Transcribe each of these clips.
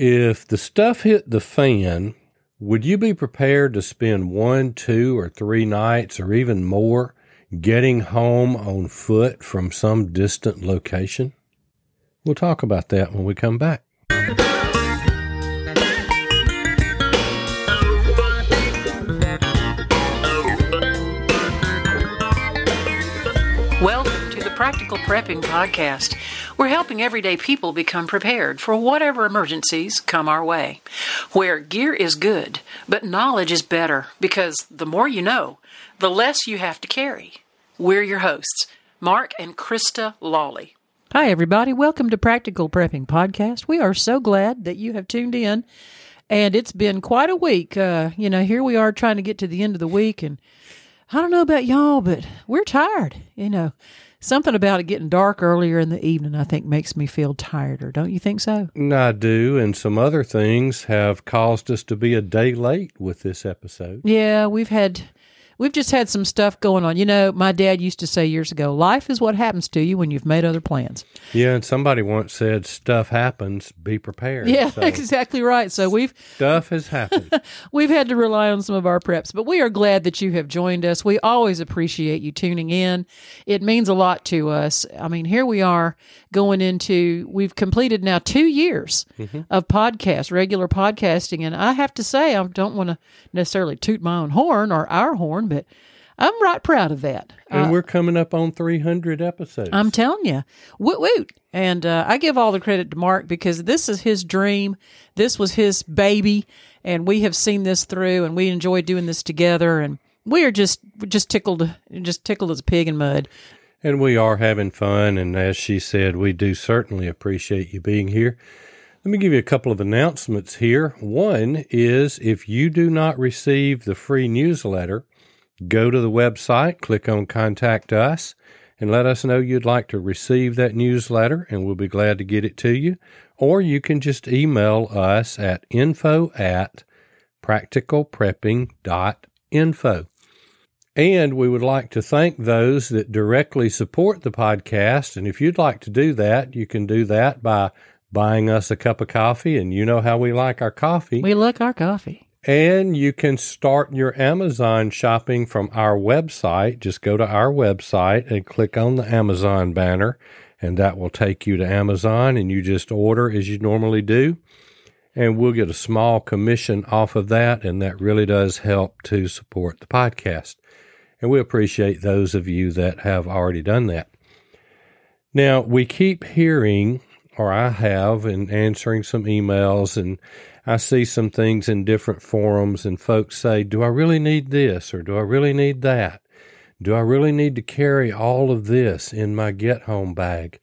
If the stuff hit the fan, would you be prepared to spend one, two, or three nights or even more getting home on foot from some distant location? We'll talk about that when we come back. Welcome to the Practical Prepping Podcast. We're helping everyday people become prepared for whatever emergencies come our way. Where gear is good, but knowledge is better because the more you know, the less you have to carry. We're your hosts, Mark and Krista Lawley. Hi, everybody. Welcome to Practical Prepping Podcast. We are so glad that you have tuned in. And it's been quite a week. Uh, you know, here we are trying to get to the end of the week and I don't know about y'all, but we're tired. You know, something about it getting dark earlier in the evening, I think, makes me feel tireder. Don't you think so? I do, and some other things have caused us to be a day late with this episode. Yeah, we've had we've just had some stuff going on. You know, my dad used to say years ago, life is what happens to you when you've made other plans. Yeah, and somebody once said, stuff happens, be prepared. Yeah, So exactly right. So we've stuff has happened. we've had to rely on some of our preps, but we are glad that you have joined us. We always appreciate you tuning in. It means a lot to us. I mean, here we are going into we've completed now 2 years mm-hmm. of podcast, regular podcasting, and I have to say I don't want to necessarily toot my own horn or our horn, but I'm right proud of that. and we're coming up on 300 episodes. I'm telling you, woot woot. And uh, I give all the credit to Mark because this is his dream. This was his baby, and we have seen this through, and we enjoy doing this together. And we are just just tickled, just tickled as a pig in mud. And we are having fun. And as she said, we do certainly appreciate you being here. Let me give you a couple of announcements here. One is if you do not receive the free newsletter, go to the website, click on Contact Us, and let us know you'd like to receive that newsletter, and we'll be glad to get it to you. Or you can just email us at info at practicalprepping.info. And we would like to thank those that directly support the podcast. And if you'd like to do that, you can do that by buying us a cup of coffee. And you know how we like our coffee. We like our coffee. And you can start your Amazon shopping from our website. Just go to our website and click on the Amazon banner, and that will take you to Amazon. And you just order as you normally do. And we'll get a small commission off of that. And that really does help to support the podcast. And we appreciate those of you that have already done that. Now, we keep hearing, or I have, in answering some emails, and I see some things in different forums, and folks say, Do I really need this, or do I really need that? Do I really need to carry all of this in my get home bag?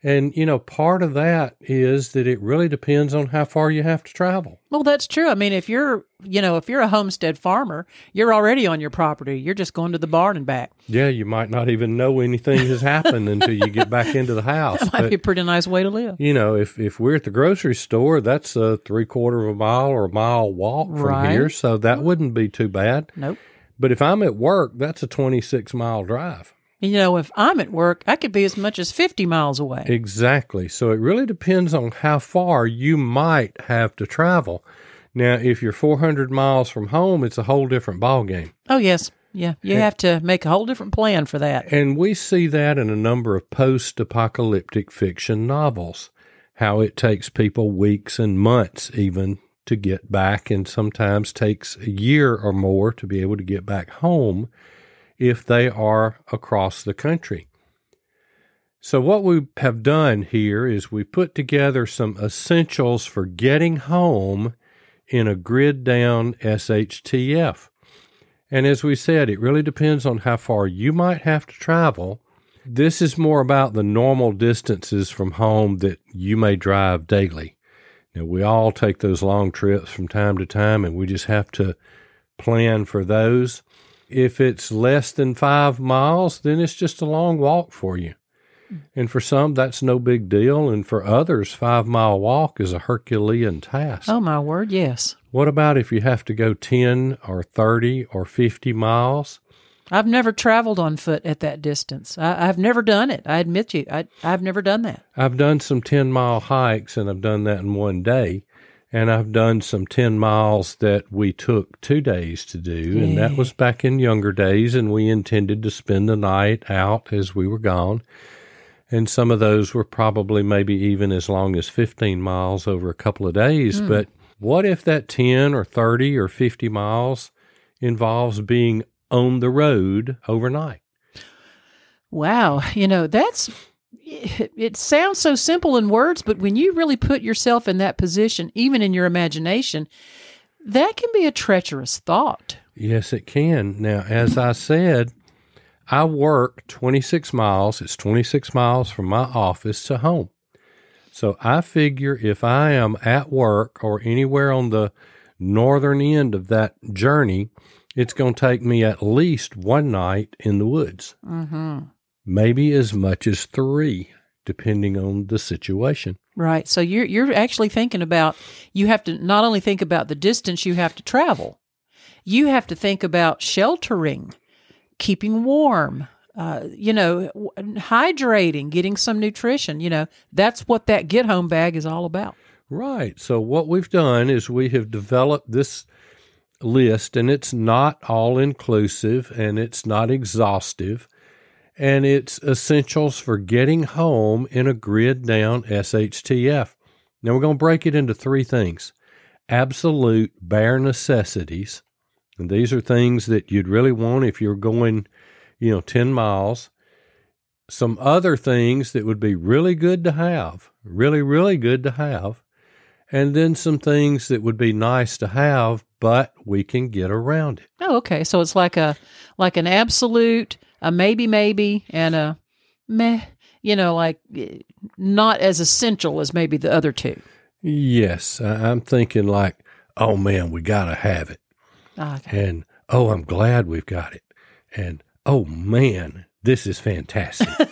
And, you know, part of that is that it really depends on how far you have to travel. Well, that's true. I mean, if you're, you know, if you're a homestead farmer, you're already on your property. You're just going to the barn and back. Yeah, you might not even know anything has happened until you get back into the house. That might But- be a pretty nice way to live. you know, if if we're at the grocery store, that's a three quarter of a mile or a mile walk from Right. here, so that wouldn't be too bad. Nope. But if I'm at work, that's a twenty six mile drive. You know, if I'm at work, I could be as much as 50 miles away. Exactly. So it really depends on how far you might have to travel. Now, if you're 400 miles from home, it's a whole different ballgame. Oh, yes. Yeah. You have to make a whole different plan for that. And we see that in a number of post apocalyptic fiction novels, how it takes people weeks and months even to get back, and sometimes takes a year or more to be able to get back home if they are across the country. So, what we have done here is we put together some essentials for getting home in a grid down SHTF. And as we said, it really depends on how far you might have to travel. This is more about the normal distances from home that you may drive daily. Now, we all take those long trips from time to time, and we just have to plan for those. If it's less than five miles, then it's just a long walk for you. Mm. And for some, that's no big deal. And for others, five mile walk is a Herculean task. Oh, my word. Yes. What about if you have to go 10 or 30 or 50 miles? I've never traveled on foot at that distance. I, I've never done it. I admit you. I, I've never done that. I've done some 10 mile hikes and I've done that in one day. And I've done some 10 miles that we took two days to do. And that was back in younger days. And we intended to spend the night out as we were gone. And some of those were probably maybe even as long as 15 miles over a couple of days. Hmm. But what if that 10 or 30 or 50 miles involves being on the road overnight? Wow. You know, that's it sounds so simple in words, but when you really put yourself in that position, even in your imagination, that can be a treacherous thought. Yes, it can. Now, as I said, I work 26 miles. It's 26 miles from my office to home. So I figure if I am at work or anywhere on the northern end of that journey, it's going to take me at least one night in the woods. Mm-hmm. Maybe as much as three, depending on the situation. Right. So you're you're actually thinking about you have to not only think about the distance you have to travel, you have to think about sheltering, keeping warm, uh, you know, hydrating, getting some nutrition. You know, that's what that get home bag is all about. Right. So what we've done is we have developed this list, and it's not all inclusive and it's not exhaustive, and it's essentials for getting home in a grid down SHTF. Now we're going to break it into three things absolute bare necessities. And these are things that you'd really want if you're going, you know, 10 miles. Some other things that would be really good to have, really, really good to have and then some things that would be nice to have, but we can get around it. Oh, okay. So it's like a like an absolute, a maybe maybe, and a meh. You know, like eh, not as essential as maybe the other two. Yes, I'm thinking like, oh man, we got to have it. Ah, Okay. And oh, I'm glad we've got it. And oh man, this is fantastic.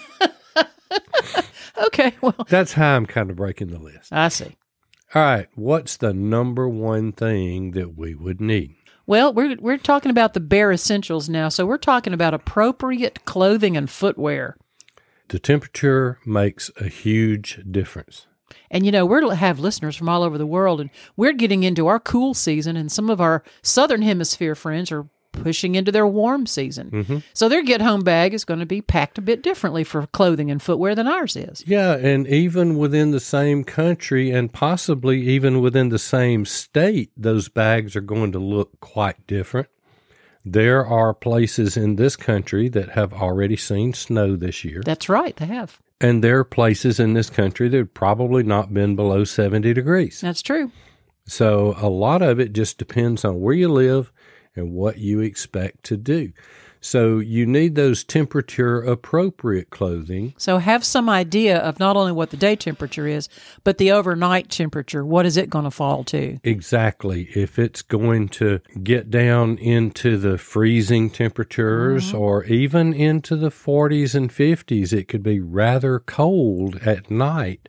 Okay. Well, That's how I'm kind of breaking the list. I see. All right, what's the number one thing that we would need? Well, we're we're talking about the bare essentials now. So we're talking about appropriate clothing and footwear. The temperature makes a huge difference. And you know, we're have listeners from all over the world and we're getting into our cool season and some of our southern hemisphere friends are pushing into their warm season. Mm-hmm. So their get home bag is going to be packed a bit differently for clothing and footwear than ours is. Yeah, and even within the same country and possibly even within the same state, those bags are going to look quite different. There are places in this country that have already seen snow this year, That's right, they have. and there are places in this country that have probably not been below 70 degrees. That's true. So a lot of it just depends on where you live and what you expect to do. So you need those temperature appropriate clothing So have some idea of not only what the day temperature is, but the overnight temperature. What is it going to fall to? Exactly. If it's going to get down into the freezing temperatures mm-hmm. or even into the 40s and 50s, it could be rather cold at night.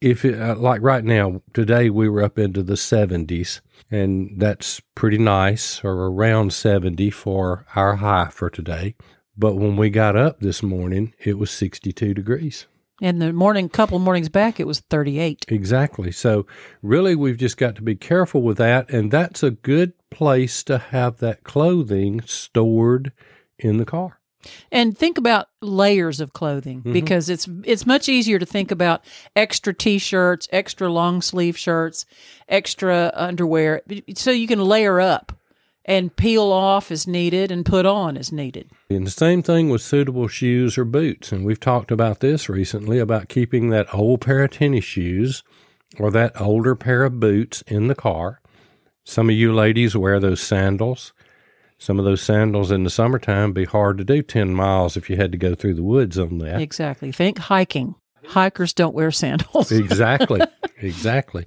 If it, uh, like right now, today we were up into the 70s, and that's pretty nice, or around 70 for our high for today. But when we got up this morning, it was 62 degrees. And the morning, couple mornings back, it was 38. Exactly. So, really, we've just got to be careful with that. And that's a good place to have that clothing stored in the car. And think about layers of clothing mm-hmm. because it's it's much easier to think about extra t-shirts, extra long sleeve shirts, extra underwear so you can layer up and peel off as needed and put on as needed. And the same thing with suitable shoes or boots. And we've talked about this recently about keeping that old pair of tennis shoes or that older pair of boots in the car. Some of you ladies wear those sandals. Some of those sandals in the summertime be hard to do 10 miles if you had to go through the woods on that. Exactly. Think hiking. Hikers don't wear sandals. exactly. Exactly.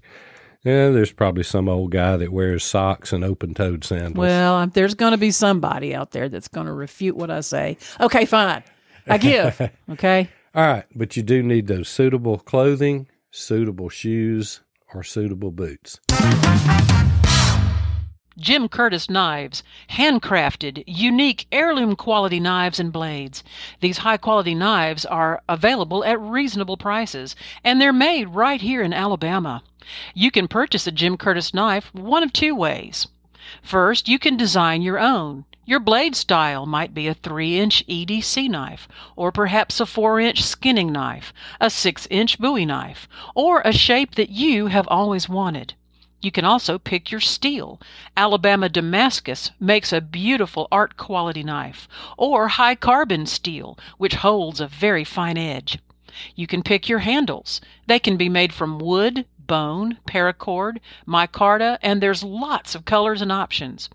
Yeah, there's probably some old guy that wears socks and open toed sandals. Well, there's going to be somebody out there that's going to refute what I say. Okay, fine. I give. Okay. All right, but you do need those suitable clothing, suitable shoes, or suitable boots. Jim Curtis Knives, handcrafted, unique heirloom quality knives and blades. These high quality knives are available at reasonable prices, and they're made right here in Alabama. You can purchase a Jim Curtis knife one of two ways. First, you can design your own. Your blade style might be a 3 inch EDC knife, or perhaps a 4 inch skinning knife, a 6 inch bowie knife, or a shape that you have always wanted. You can also pick your steel. Alabama Damascus makes a beautiful art quality knife, or high carbon steel, which holds a very fine edge. You can pick your handles. They can be made from wood, bone, paracord, micarta, and there's lots of colors and options.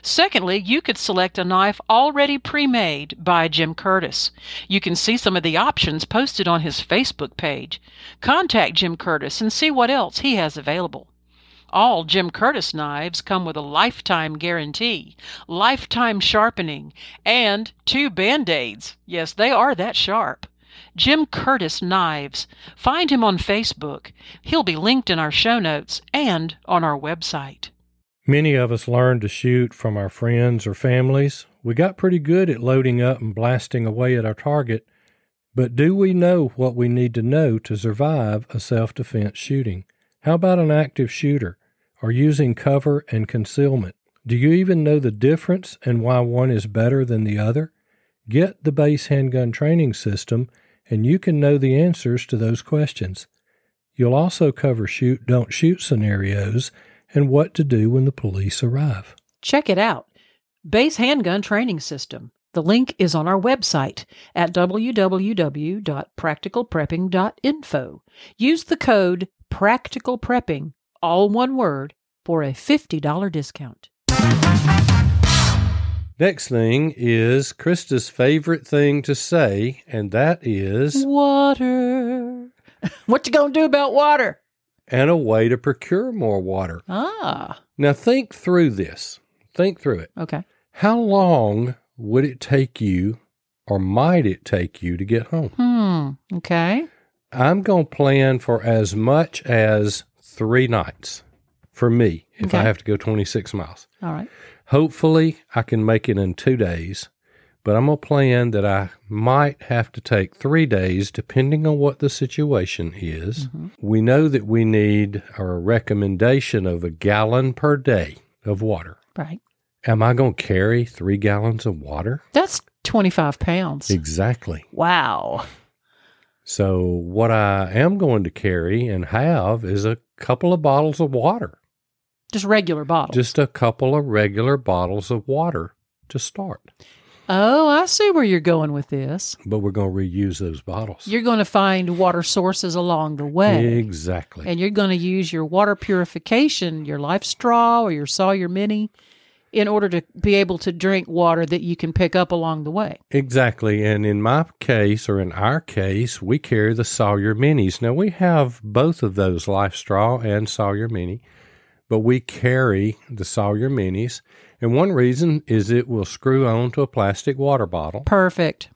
Secondly, you could select a knife already pre-made by Jim Curtis. You can see some of the options posted on his Facebook page. Contact Jim Curtis and see what else he has available. All Jim Curtis knives come with a lifetime guarantee, lifetime sharpening, and two band aids. Yes, they are that sharp. Jim Curtis Knives. Find him on Facebook. He'll be linked in our show notes and on our website. Many of us learned to shoot from our friends or families. We got pretty good at loading up and blasting away at our target, but do we know what we need to know to survive a self defense shooting? How about an active shooter? Or using cover and concealment? Do you even know the difference and why one is better than the other? Get the base handgun training system and you can know the answers to those questions. You'll also cover shoot don't shoot scenarios and what to do when the police arrive. Check it out. Base Handgun Training System. The link is on our website at www.practicalprepping.info. Use the code PRACTICALPREPPING, all one word, for a $50 discount. Next thing is Krista's favorite thing to say, and that is Water. what you gonna do about water? and a way to procure more water. Ah, Now think through this. Think through it. okay. How long would it take you or might it take you to get home? Hmm. Okay. I'm going to plan for as much as three nights for me if I have to go 26 miles. All right. Hopefully, I can make it in two days, but I'm going to plan that I might have to take three days depending on what the situation is. Mhm. We know that we need a recommendation of a gallon per day of water. Right. Am I going to carry three gallons of water? That's 25 pounds. Exactly. Wow. So, what I am going to carry and have is a couple of bottles of water, Just regular bottles. just a couple of regular bottles of water to start. oh, I see where you're going with this. But we're going to reuse those bottles. You're going to find water sources along the way. Exactly. And you're going to use your water purification, your life straw or your Sawyer Mini, in order to be able to drink water that you can pick up along the way. Exactly. And in my case, or in our case, we carry the Sawyer Minis. Now, we have both of those, Life Straw and Sawyer Mini, but we carry the Sawyer Minis. And one reason is it will screw onto a plastic water bottle. Perfect.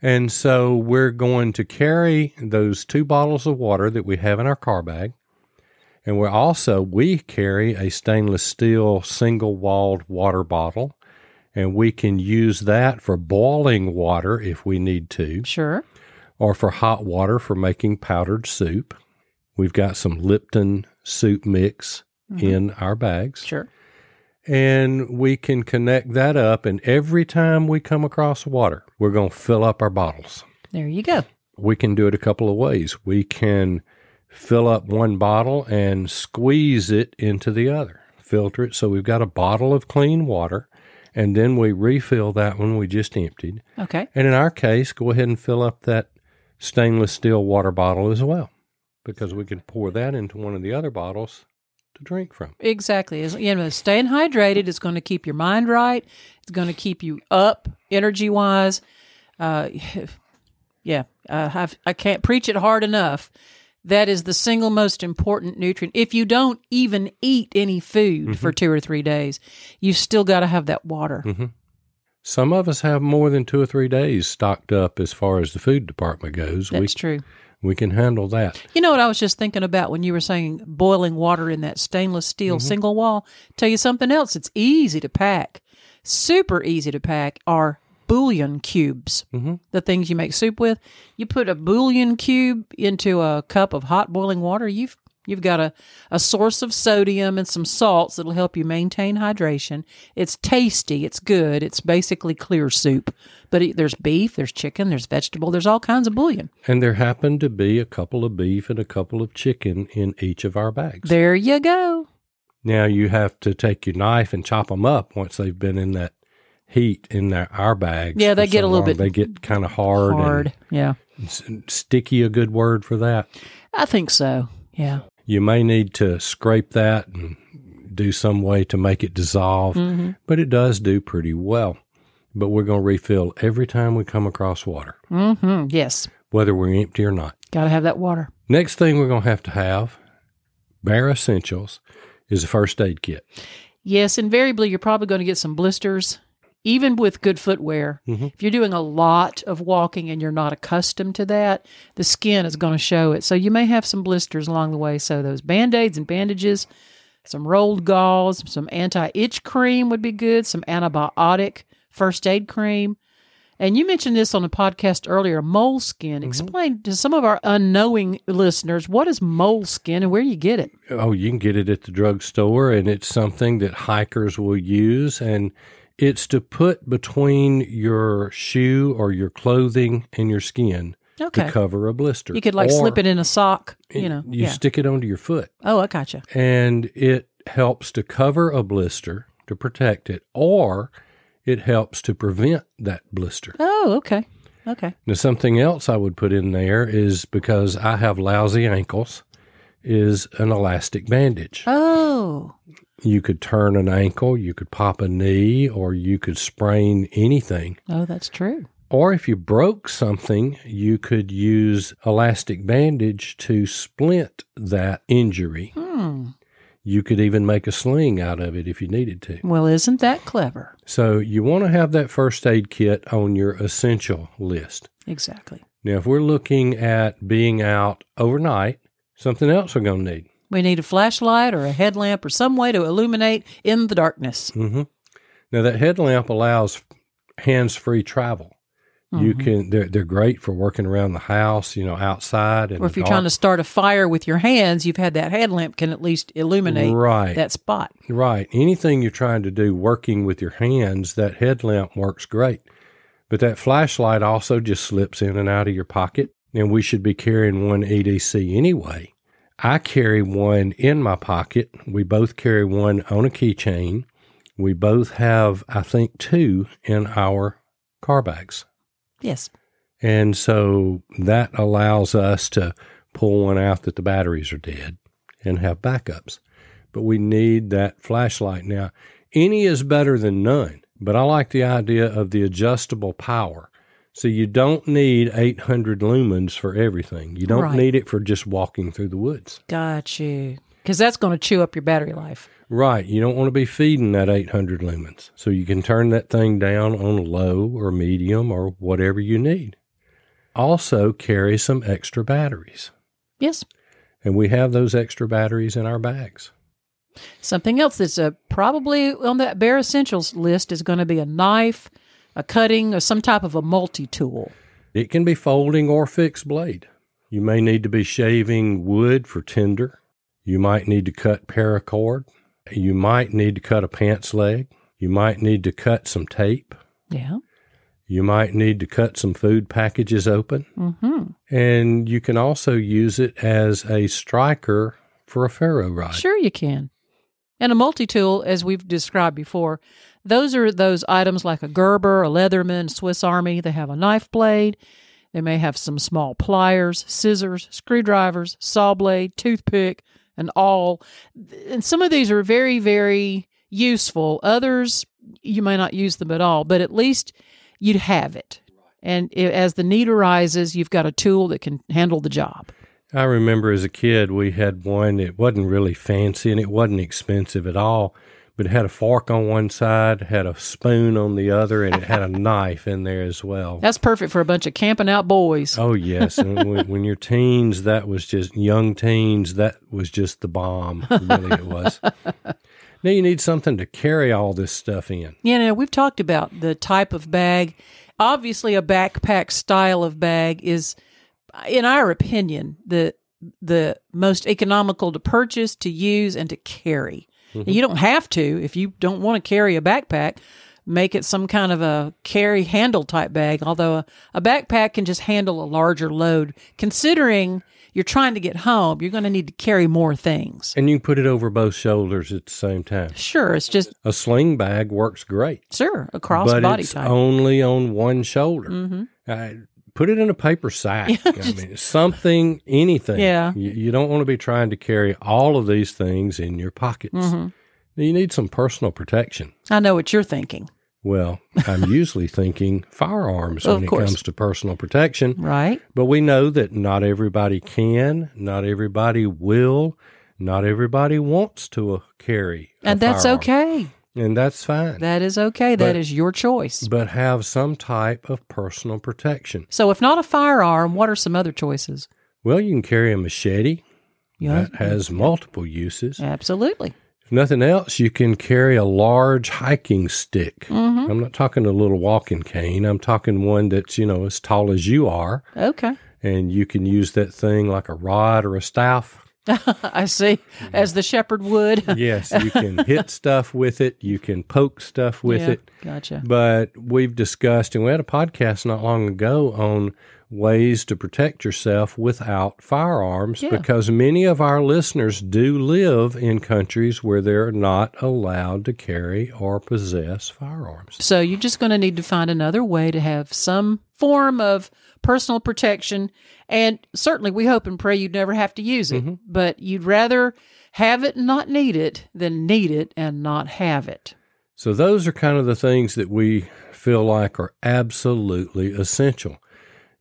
And so we're going to carry those two bottles of water that we have in our car bag. And we're also, we carry a stainless steel single walled water bottle. And we can use that for boiling water if we need to, Sure. or for hot water for making powdered soup. We've got some Lipton soup mix mm-hmm. in our bags. Sure. And we can connect that up. And every time we come across water, we're going to fill up our bottles There you go. we can do it a couple of ways. We can fill up one bottle and squeeze it into the other, filter it. So we've got a bottle of clean water, and then we refill that one we just emptied. Okay. And in our case, go ahead and fill up that stainless steel water bottle as well, because we can pour that into one of the other bottles to drink from. Exactly. As, you know, staying hydrated is going to keep your mind right. It's going to keep you up energy wise. Uh, yeah, uh, I've, I can't preach it hard enough. That is the single most important nutrient. If you don't even eat any food mm-hmm. for two or three days, you've still got to have that water. Mm-hmm. Some of us have more than two or three days stocked up as far as the food department goes. we That's true. We can handle that. You know what I was just thinking about when you were saying boiling water in that stainless steel mm-hmm. single wall? Tell you something else. It's easy to pack, super easy to pack are bouillon cubes. Mm-hmm. The things you make soup with. You put a bouillon cube into a cup of hot boiling water. You've You've got a, a source of sodium and some salts that'll help you maintain hydration. It's tasty. It's good. It's basically clear soup. But it, there's beef, there's chicken, there's vegetable, there's all kinds of bouillon. And there happened to be a couple of beef and a couple of chicken in each of our bags. There you go. Now you have to take your knife and chop them up once they've been in that heat in their, our bags. Yeah, they get so a little long. bit They get kind of hard, Hard. Yeah. and s- sticky. A good word for that. I think so. Yeah. You may need to scrape that and do some way to make it dissolve, Mm-hmm. but it does do pretty well. But we're going to refill every time we come across water, Mm-hmm. Yes. whether we're empty or not. Got to have that water. Next thing we're going to have to have, bare essentials, is a first aid kit. Yes, invariably, you're probably going to get some blisters, even with good footwear. Mhm. If you're doing a lot of walking and you're not accustomed to that, the skin is going to show it. So you may have some blisters along the way. So those band aids and bandages, some rolled gauze, some anti itch cream would be good, some antibiotic first aid cream. And you mentioned this on a podcast earlier, moleskin. Explain to some of our unknowing listeners what is moleskin and where do you get it? Oh, you can get it at the drugstore, and it's something that hikers will use, and it's to put between your shoe or your clothing and your skin Okay. to cover a blister. You could like Or slip it in a sock, you know. You yeah. stick it onto your foot, oh, I gotcha. and it helps to cover a blister to protect it, or it helps to prevent that blister. Oh, okay. Okay. Now, something else I would put in there is because I have lousy ankles, is an elastic bandage. Oh, You could turn an ankle, you could pop a knee, or you could sprain anything. oh, that's true. Or if you broke something, you could use elastic bandage to splint that injury. Hmm. You could even make a sling out of it if you needed to. Well, isn't that clever? So you want to have that first aid kit on your essential list. Exactly. Now, if we're looking at being out overnight, something else we're going to need. We need a flashlight or a headlamp or some way to illuminate in the darkness. hmm Now, that headlamp allows hands free travel. You Mhm. can, they're, they're great for working around the house, you know, outside. And Or if you're trying to start a fire with your hands, you've had that headlamp can at least illuminate right, that spot. right. Anything you're trying to do working with your hands, that headlamp works great. But that flashlight also just slips in and out of your pocket, and we should be carrying one EDC anyway. I carry one in my pocket. We both carry one on a keychain. We both have, I think, two in our car bags. Yes. And so that allows us to pull one out that the batteries are dead and have backups. But we need that flashlight. Now, any is better than none, but I like the idea of the adjustable power. So you don't need 800 lumens for everything. You don't Right. need it for just walking through the woods. Got you. Because that's going to chew up your battery life. Right. You don't want to be feeding that 800 lumens. So you can turn that thing down on low or medium or whatever you need. Also, carry some extra batteries. Yes. And we have those extra batteries in our bags. Something else that's uh, probably on that bare essentials list is going to be a knife, a cutting, or some type of a multi tool. It can be folding or fixed blade. You may need to be shaving wood for tinder. You might need to cut paracord. You might need to cut a pants leg. You might need to cut some tape. Yeah. You might need to cut some food packages open. Mm-hmm. And you can also use it as a striker for a ferro rod. Sure, you can. And a multi tool, as we've described before, those are those items like a Gerber, a Leatherman, Swiss Army. They have a knife blade. They may have some small pliers, scissors, screwdrivers, saw blade, toothpick, and all. And some of these are very, very useful. Others, you may not use them at all, but at least you'd have it. And i as the need arises, you've got a tool that can handle the job. I remember as a kid, we had one. It wasn't really fancy and it wasn't expensive at all, but it had a fork on one side, had a spoon on the other, and it had a knife in there as well. That's perfect for a bunch of camping out boys. Oh yes, and when, when you're teens, that was just young teens. That was just the bomb. Really, it was. now you need something to carry all this stuff in. Yeah, now we've talked about the type of bag. Obviously, a backpack style of bag is, in our opinion, the the most economical to purchase, to use, and to carry. Mm-hmm. You don't have to if you don't want to carry a backpack. Make it some kind of a carry handle type bag. Although a, a backpack can just handle a larger load, considering you're trying to get home, you're going to need to carry more things. And you can put it over both shoulders at the same time. Sure, it's just A sling bag works great, sure a cross but body it's type. only on one shoulder. Mm-hmm. Uh, put it in a paper sack. I mean, something, anything. Yeah. You, you don't want to be trying to carry all of these things in your pockets. Mhm. You need some personal protection. I know what you're thinking, Well, I'm usually thinking firearms Of when it comes to personal protection, right? but we know that not everybody can, not everybody will, not everybody wants to uh, carry. a And that's firearm. okay. And that's fine. That is okay. That But- is your choice. but have some type of personal protection. So, if not a firearm, what are some other choices? Well, you can carry a machete. Yeah, That has multiple uses. absolutely. If nothing else, you can carry a large hiking stick. Mm-hmm. I'm not talking a little walking cane. I'm talking one that's, you know, as tall as you are. Okay. And you can use that thing like a rod or a staff. I see. As the shepherd would. Yes, you can hit stuff with it. You can poke stuff with Yeah, it. Gotcha. But we've discussed, and we had a podcast not long ago on ways to protect yourself without firearms Yeah. because many of our listeners do live in countries where they're not allowed to carry or possess firearms. So, you're just going to need to find another way to have some form of personal protection. And certainly, we hope and pray you'd never have to use it, mm-hmm. but you'd rather have it and not need it than need it and not have it. So, those are kind of the things that we feel like are absolutely essential.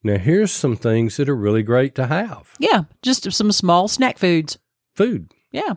Now, here's some things that are really great to have Yeah, just some small snack foods. food. Yeah.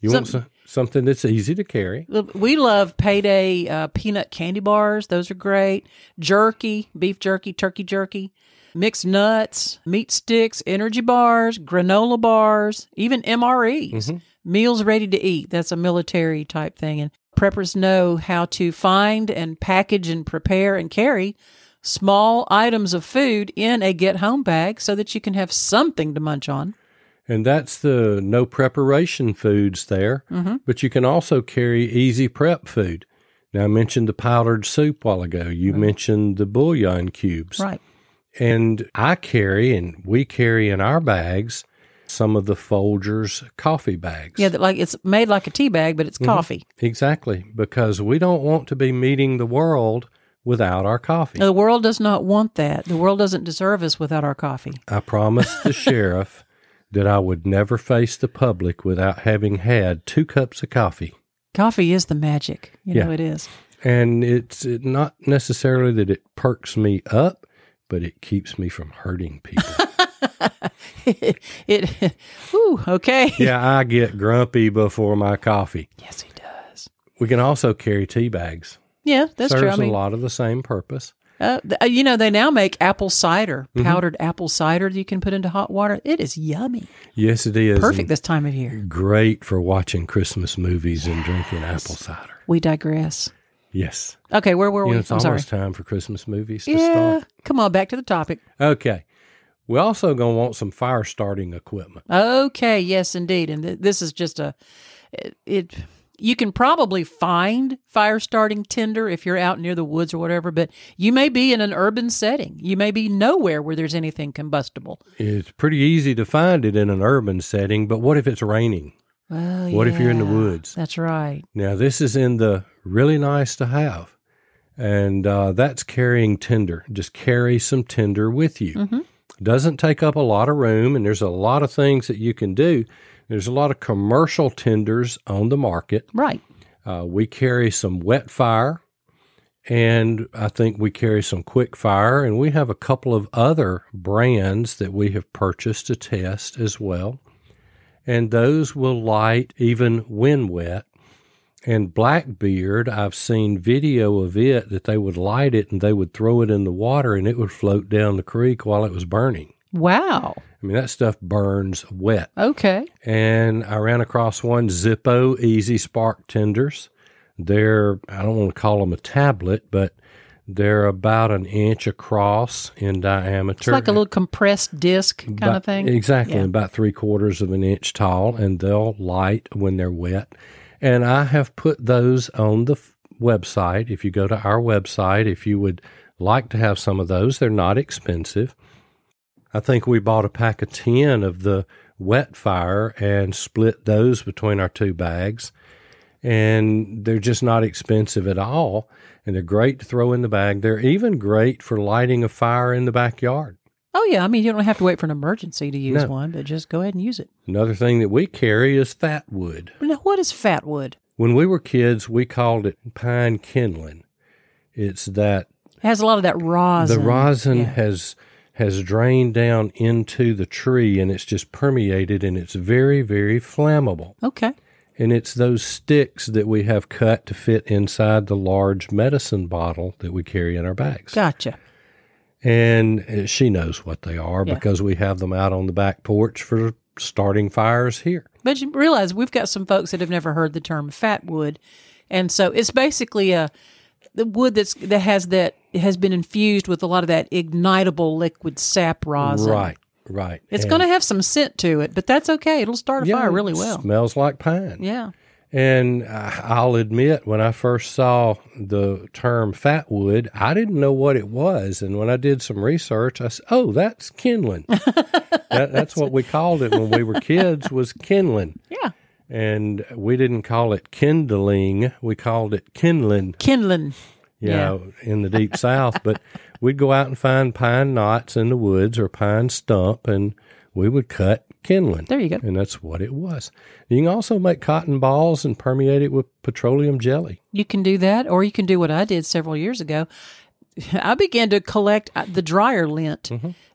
You want Some- so- something that's easy to carry. We love payday uh, peanut candy bars. Those are great. Jerky, beef jerky, turkey jerky, mixed nuts, meat sticks, energy bars, granola bars, even MREs. Mhm. Meals ready to eat. That's a military type thing. And preppers know how to find and package and prepare and carry small items of food in a get home bag so that you can have something to munch on. And that's the no preparation foods there. Mhm. But you can also carry easy prep food. Now, I mentioned the powdered soup while ago. You mentioned the bouillon cubes. Right. And I carry, and we carry in our bags, some of the Folgers coffee bags. Yeah, that like it's made like a tea bag, but it's coffee. Exactly. Because we don't want to be meeting the world without our coffee. The world does not want that. The world doesn't deserve us without our coffee. I promised the sheriff that I would never face the public without having had two cups of coffee. Coffee is the magic. You know it is. And it's not necessarily that it perks me up, but it keeps me from hurting people. it ooh, okay. yeah, I get grumpy before my coffee. Yes, he does. We can also carry tea bags. Yeah, that's Serves true. I a mean, lot of the same purpose. Uh, uh, you know, they now make apple cider, Mm-hmm. powdered apple cider that you can put into hot water. It is yummy. Yes, it is. Perfect and this time of year. Great for watching Christmas movies and drinking apple cider. We digress. Yes. Okay, where were You we? know, it's I'm sorry. almost time for Christmas movies to Yeah. start. Come on, back to the topic. Okay. We also going to want some fire starting equipment. Okay, yes, indeed. And th- this is just a it, it. You can probably find fire starting tinder if you're out near the woods or whatever, but you may be in an urban setting. You may be nowhere where there's anything combustible. It's pretty easy to find it in an urban setting, but what if it's raining? Well, What if you're in the woods? That's right. Now, this is in the really nice to have, and uh, that's carrying tinder. Just carry some tinder with you. Mhm. Doesn't take up a lot of room, and there's a lot of things that you can do. There's a lot of commercial tinders on the market. Right. Uh, we carry some wet fire, and I think we carry some quick fire, and we have a couple of other brands that we have purchased to test as well. And those will light even when wet. And Blackbeard, I've seen video of it that they would light it and they would throw it in the water and it would float down the creek while it was burning. Wow. I mean, that stuff burns wet. Okay. And I ran across one Zippo Easy Spark Tenders. They're, I don't want to call them a tablet, but they're about an inch across in diameter. It's like a little compressed disc kind About- of thing. Exactly, Yeah. about three quarters of an inch tall, and they'll light when they're wet. And I have put those on the f- website. If you go to our website, if you would like to have some of those, they're not expensive. I think we bought a pack of 10 of the wet fire and split those between our two bags. And they're just not expensive at all. And they're great to throw in the bag. They're even great for lighting a fire in the backyard. Oh yeah, I mean you don't have to wait for an emergency to use No. one, but just go ahead and use it. Another thing that we carry is fat wood. Now, what is fat wood? When we were kids, we called it pine kindling. It's that It has a lot of that rosin. the rosin Yeah. has has drained down into the tree and it's just permeated and it's very very flammable. Okay. And it's those sticks that we have cut to fit inside the large medicine bottle that we carry in our bags. Gotcha. And uh, she knows what they are Yeah. because we have them out on the back porch for starting fires here. But you realize we've got some folks that have never heard the term fat wood, and so it's basically a the wood that's that has that has been infused with a lot of that ignitable liquid sap rosin. Right, right. It's going to have some scent to it, but that's okay. It'll start a Yeah, fire really it well. Smells like pine. Yeah. And I'll admit, when I first saw the term fat wood, I didn't know what it was. And when I did some research, I said, "Oh, that's kindling." that, that's what we called it when we were kids was kindling. Yeah. And we didn't call it kindling; we called it kindling. Kindling. You Yeah. know, in the deep south. But we'd go out and find pine knots in the woods or pine stump, and we would cut kindling. There you go. And that's what it was. You can also make cotton balls and permeate it with petroleum jelly. You can do that, or you can do what I did several years ago. I began to collect uh, the dryer lint.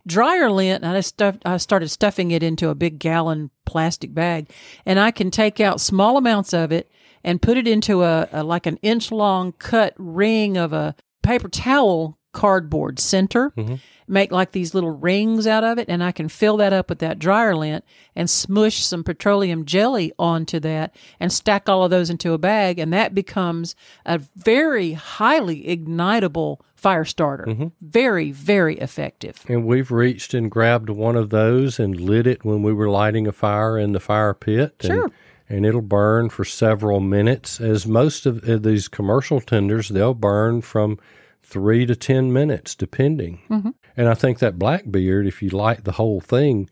Dryer lint, and I, stuffed, I started stuffing it into a big gallon plastic bag, and I can take out small amounts of it and put it into a, a like an inch long cut ring of a paper towel cardboard center. Mm-hmm. Make like these little rings out of it, and I can fill that up with that dryer lint and smush some petroleum jelly onto that and stack all of those into a bag, and that becomes a very highly ignitable fire starter. Mm-hmm. Very, very effective. And we've reached and grabbed one of those and lit it when we were lighting a fire in the fire pit. Sure. And it'll burn for several minutes. As most of uh, these commercial tinders, they'll burn from three to 10 minutes, depending. And I think that Blackbeard, if you light the whole thing,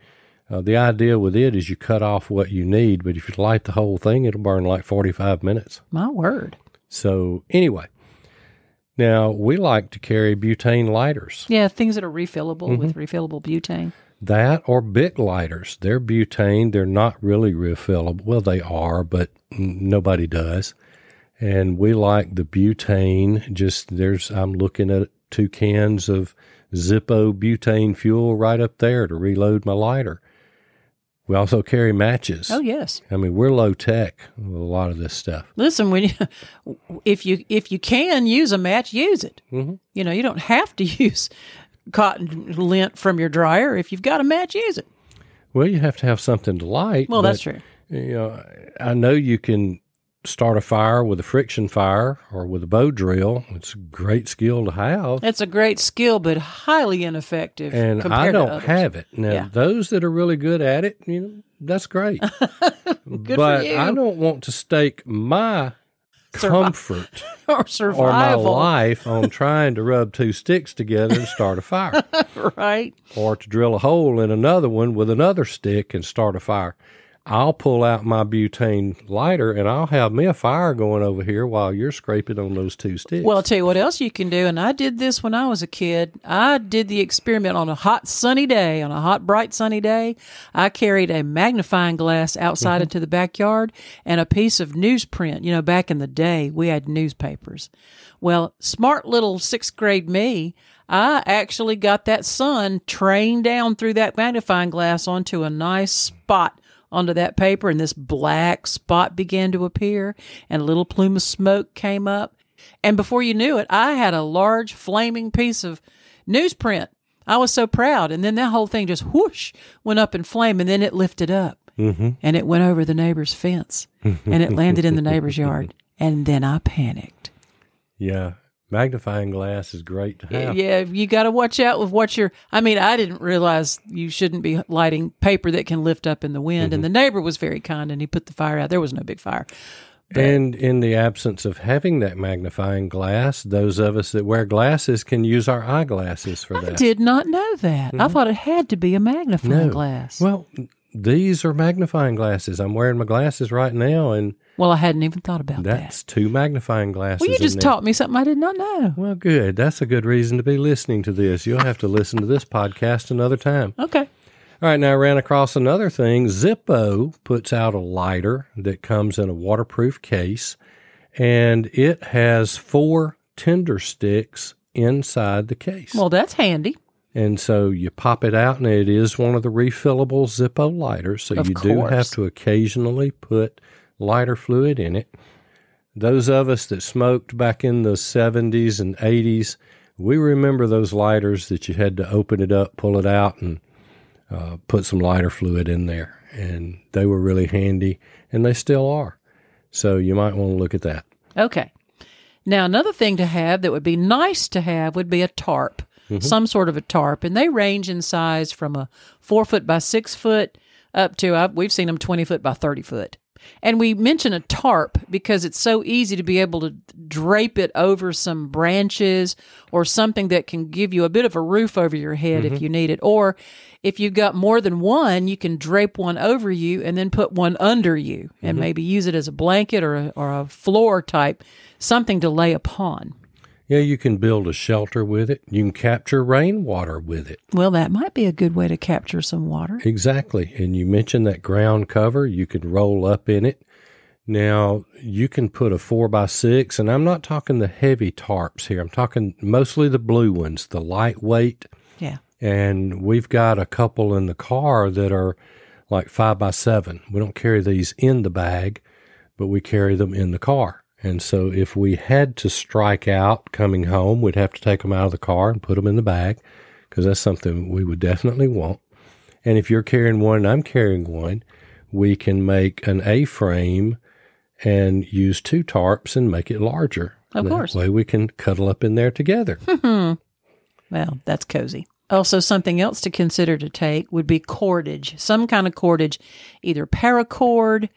uh, the idea with it is you cut off what you need, but if you light the whole thing, it'll burn like 45 minutes. My word. So, anyway, now we like to carry butane lighters. Yeah, things that are refillable with refillable butane. That or Bic lighters. They're butane. They're not really refillable. Well, they are, but nobody does. And we like the butane. Just there's, I'm looking at two cans of Zippo butane fuel right up there to reload my lighter. We also carry matches. Oh yes. I mean, we're low tech with a lot of this stuff. Listen, when you, if you if you can use a match, use it. Mm-hmm. You know, you don't have to use cotton lint from your dryer. If you've got a match, use it. Well, you have to have something to light. Well, that's true. You know, I know you can start a fire with a friction fire or with a bow drill. It's a great skill to have. It's a great skill, but highly ineffective. And I don't have it. Now, Yeah. those that are really good at it, you know, that's great. Good but for you. I don't want to stake my comfort or survival or my life on trying to rub two sticks together and start a fire right? or to drill a hole in another one with another stick and start a fire. I'll pull out my butane lighter and I'll have me a fire going over here while you're scraping on those two sticks. Well, I'll tell you what else you can do. And I did this when I was a kid. I did the experiment on a hot, sunny day, on a hot, bright, sunny day. I carried a magnifying glass outside mm-hmm. into the backyard and a piece of newsprint. You know, back in the day, we had newspapers. Well, smart little sixth grade me, I actually got that sun trained down through that magnifying glass onto a nice spot onto that paper, and this black spot began to appear, and a little plume of smoke came up. And before you knew it, I had a large flaming piece of newsprint. I was so proud. And then that whole thing just whoosh went up in flame, and then it lifted up Mm-hmm. and it went over the neighbor's fence and it landed in the neighbor's yard. And then I panicked. Yeah. Magnifying glass is great to have. Yeah, you got to watch out with what you're. I mean, I didn't realize you shouldn't be lighting paper that can lift up in the wind. And mm-hmm. the neighbor was very kind and he put the fire out. There was no big fire. And in the absence of having that magnifying glass, those of us that wear glasses can use our eyeglasses for I that. I did not know that. I mm-hmm. thought it had to be a magnifying No. glass. Well, these are magnifying glasses. I'm wearing my glasses right now, and Well, I hadn't even thought about that. that's two magnifying glasses. Well, you just taught me something I did not know. Well, good. That's a good reason to be listening to this. You'll have to listen to this podcast another time. Okay. All right, now I ran across another thing. Zippo puts out a lighter that comes in a waterproof case, and it has four tinder sticks inside the case. Well, that's handy. And so you pop it out, and it is one of the refillable Zippo lighters. So Of you do have to occasionally put lighter fluid in it. Those of us that smoked back in the 70s and 80s, we remember those lighters that you had to open it up, pull it out, and uh, put some lighter fluid in there. And they were really handy, and they still are. So you might want to look at that. Okay. Now, another thing to have that would be nice to have would be a tarp, some sort of a tarp, and they range in size from a four foot by six foot up to uh, we've seen them twenty foot by thirty foot. And we mention a tarp because it's so easy to be able to drape it over some branches or something that can give you a bit of a roof over your head if you need it. Or if you've got more than one, you can drape one over you and then put one under you and maybe use it as a blanket or a, or a floor type, something to lay upon. Yeah, you can build a shelter with it. You can capture rainwater with it. Well, that might be a good way to capture some water. Exactly. And you mentioned that ground cover, you could roll up in it. Now, you can put a four by six, and I'm not talking the heavy tarps here. I'm talking mostly the blue ones, the lightweight. Yeah. And we've got a couple in the car that are like five by seven. We don't carry these in the bag, but we carry them in the car. And so if we had to strike out coming home, we'd have to take them out of the car and put them in the bag because that's something we would definitely want. And if you're carrying one and I'm carrying one, we can make an A frame and use two tarps and make it larger. Of That course. way we can cuddle up in there together. Mm-hmm. Well, that's cozy. Also, something else to consider to take would be cordage, some kind of cordage, either paracord,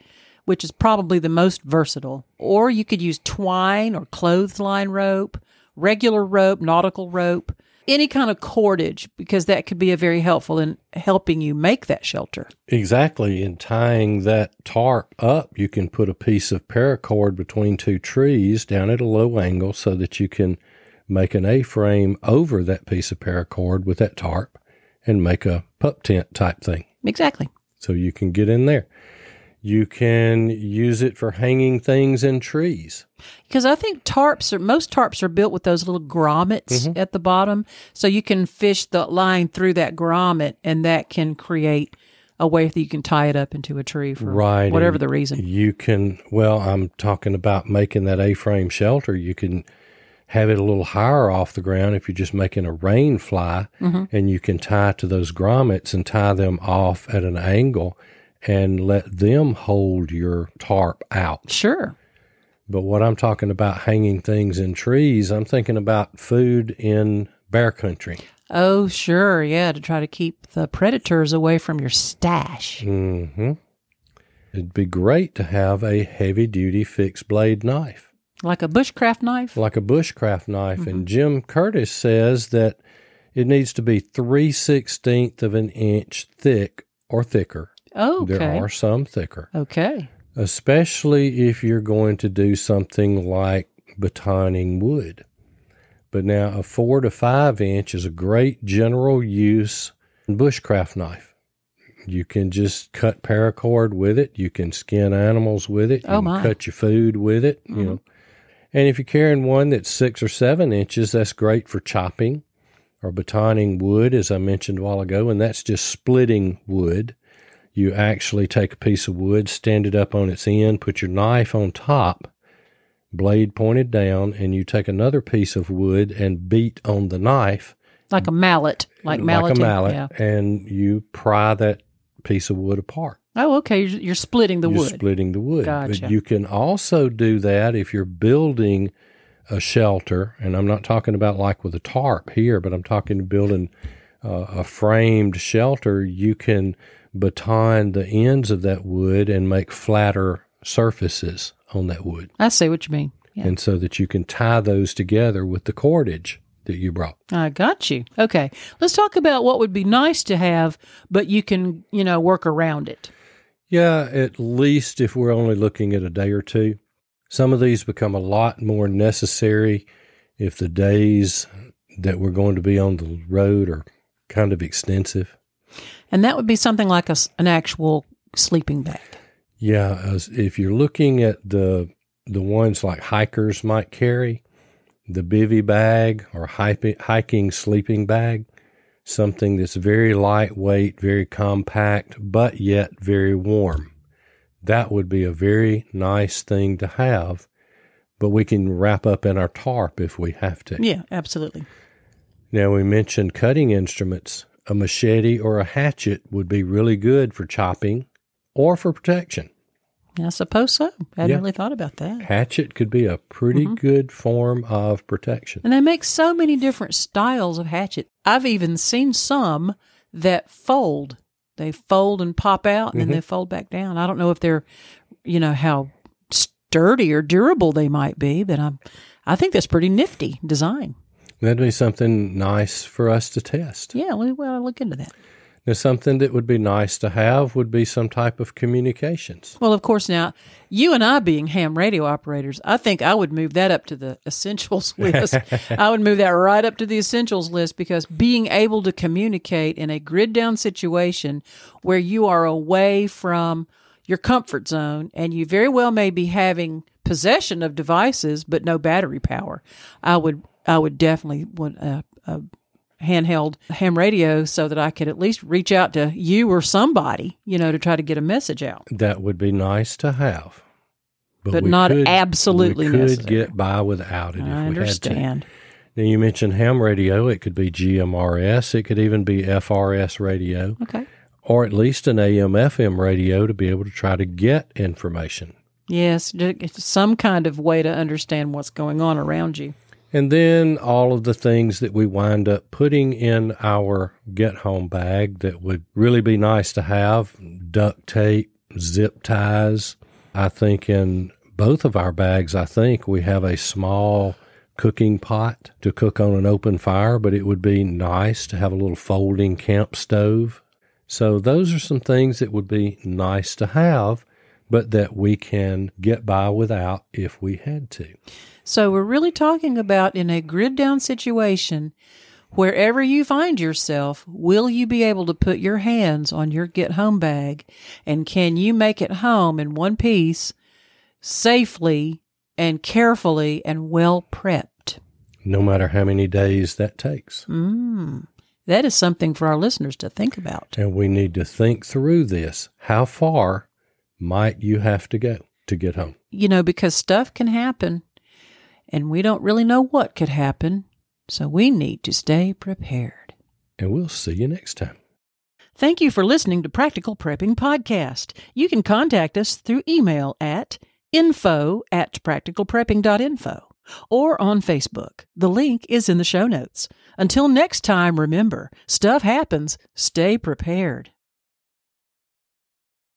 which is probably the most versatile, or you could use twine or clothesline rope, regular rope, nautical rope, any kind of cordage, because that could be a very helpful in helping you make that shelter. Exactly. In tying that tarp up, you can put a piece of paracord between two trees down at a low angle so that you can make an A frame over that piece of paracord with that tarp and make a pup tent type thing. Exactly. So you can get in there. You can use it for hanging things in trees. Because I think tarps are most tarps are built with those little grommets mm-hmm. at the bottom, so you can fish the line through that grommet, and that can create a way that you can tie it up into a tree for Right. whatever the reason. You can, well, I'm talking about making that A frame shelter. You can have it a little higher off the ground if you're just making a rain fly, mm-hmm. and you can tie to those grommets and tie them off at an angle and let them hold your tarp out. Sure. But what I'm talking about hanging things in trees, I'm thinking about food in bear country. Oh, sure. Yeah, to try to keep the predators away from your stash. hmm It'd be great to have a heavy duty fixed blade knife. Like a bushcraft knife. like a bushcraft knife. And Jim Curtis says that it needs to be three sixteenth of an inch thick or thicker. Okay. There are some thicker, Okay. especially if you're going to do something like batoning wood. But now a four to five inch is a great general use bushcraft knife. You can just cut paracord with it. You can skin animals with it. Oh, you Oh, can my. cut your food with it. You mm-hmm. know, and if you're carrying one that's six or seven inches, that's great for chopping or batoning wood, as I mentioned a while ago, and that's just splitting wood. You actually take a piece of wood, stand it up on its end, put your knife on top, blade pointed down, and you take another piece of wood and beat on the knife Like a mallet, like, like a mallet, Yeah. and you pry that piece of wood apart. Oh, okay. You're, you're splitting the you're wood. splitting the wood. Gotcha. But you can also do that if you're building a shelter, and I'm not talking about like with a tarp here, but I'm talking to building uh, a framed shelter. You can baton the ends of that wood and make flatter surfaces on that wood, I see what you mean. Yeah. and so that you can tie those together with the cordage that you brought. I got you. Okay. Let's talk about what would be nice to have, but you can, you know, work around it. Yeah, at least if we're only looking at a day or two. Some of these become a lot more necessary if the days that we're going to be on the road are kind of extensive. And that would be something like a, an actual sleeping bag. Yeah, as if you're looking at the the ones like hikers might carry, the bivy bag or hiking sleeping bag, something that's very lightweight, very compact, but yet very warm. That would be a very nice thing to have, but we can wrap up in our tarp if we have to. Yeah, absolutely. Now, we mentioned cutting instruments. A machete or a hatchet would be really good for chopping or for protection. I suppose so. I hadn't Yeah. really thought about that. Hatchet could be a pretty mm-hmm. good form of protection. And they make so many different styles of hatchet. I've even seen some that fold. They fold and pop out and then they mm-hmm. fold back down. I don't know if they're, you know, how sturdy or durable they might be, but I'm, I think that's pretty nifty design. That'd be something nice for us to test. Yeah, we well, look into that. Now, something that would be nice to have would be some type of communications. Well, of course, now you and I being ham radio operators, I think I would move that up to the essentials list. I would move that right up to the essentials list because being able to communicate in a grid down situation where you are away from your comfort zone and you very well may be having possession of devices but no battery power. I would I would definitely want a, a handheld ham radio so that I could at least reach out to you or somebody, you know, to try to get a message out. That would be nice to have. But we not absolutely we could necessary. get by without it if I we had understand. to. Now, you mentioned ham radio. It could be GMRS. It could even be FRS radio, Okay. or at least an AM FM radio to be able to try to get information. Yes, some kind of way to understand what's going on around you. And then all of the things that we wind up putting in our get home bag that would really be nice to have duct tape, zip ties. I think in both of our bags, I think we have a small cooking pot to cook on an open fire, but it would be nice to have a little folding camp stove. So those are some things that would be nice to have, but that we can get by without if we had to. So we're really talking about in a grid down situation, wherever you find yourself, will you be able to put your hands on your get home bag and can you make it home in one piece safely and carefully and well prepped? no matter how many days that takes. Mm. That is something for our listeners to think about. And we need to think through this. How far might you have to go to get home? You know, because stuff can happen and we don't really know what could happen. So we need to stay prepared. And we'll see you next time. Thank you for listening to Practical Prepping Podcast. You can contact us through email at info at practicalprepping.info or on Facebook. The link is in the show notes. Until next time, remember, stuff happens. Stay prepared.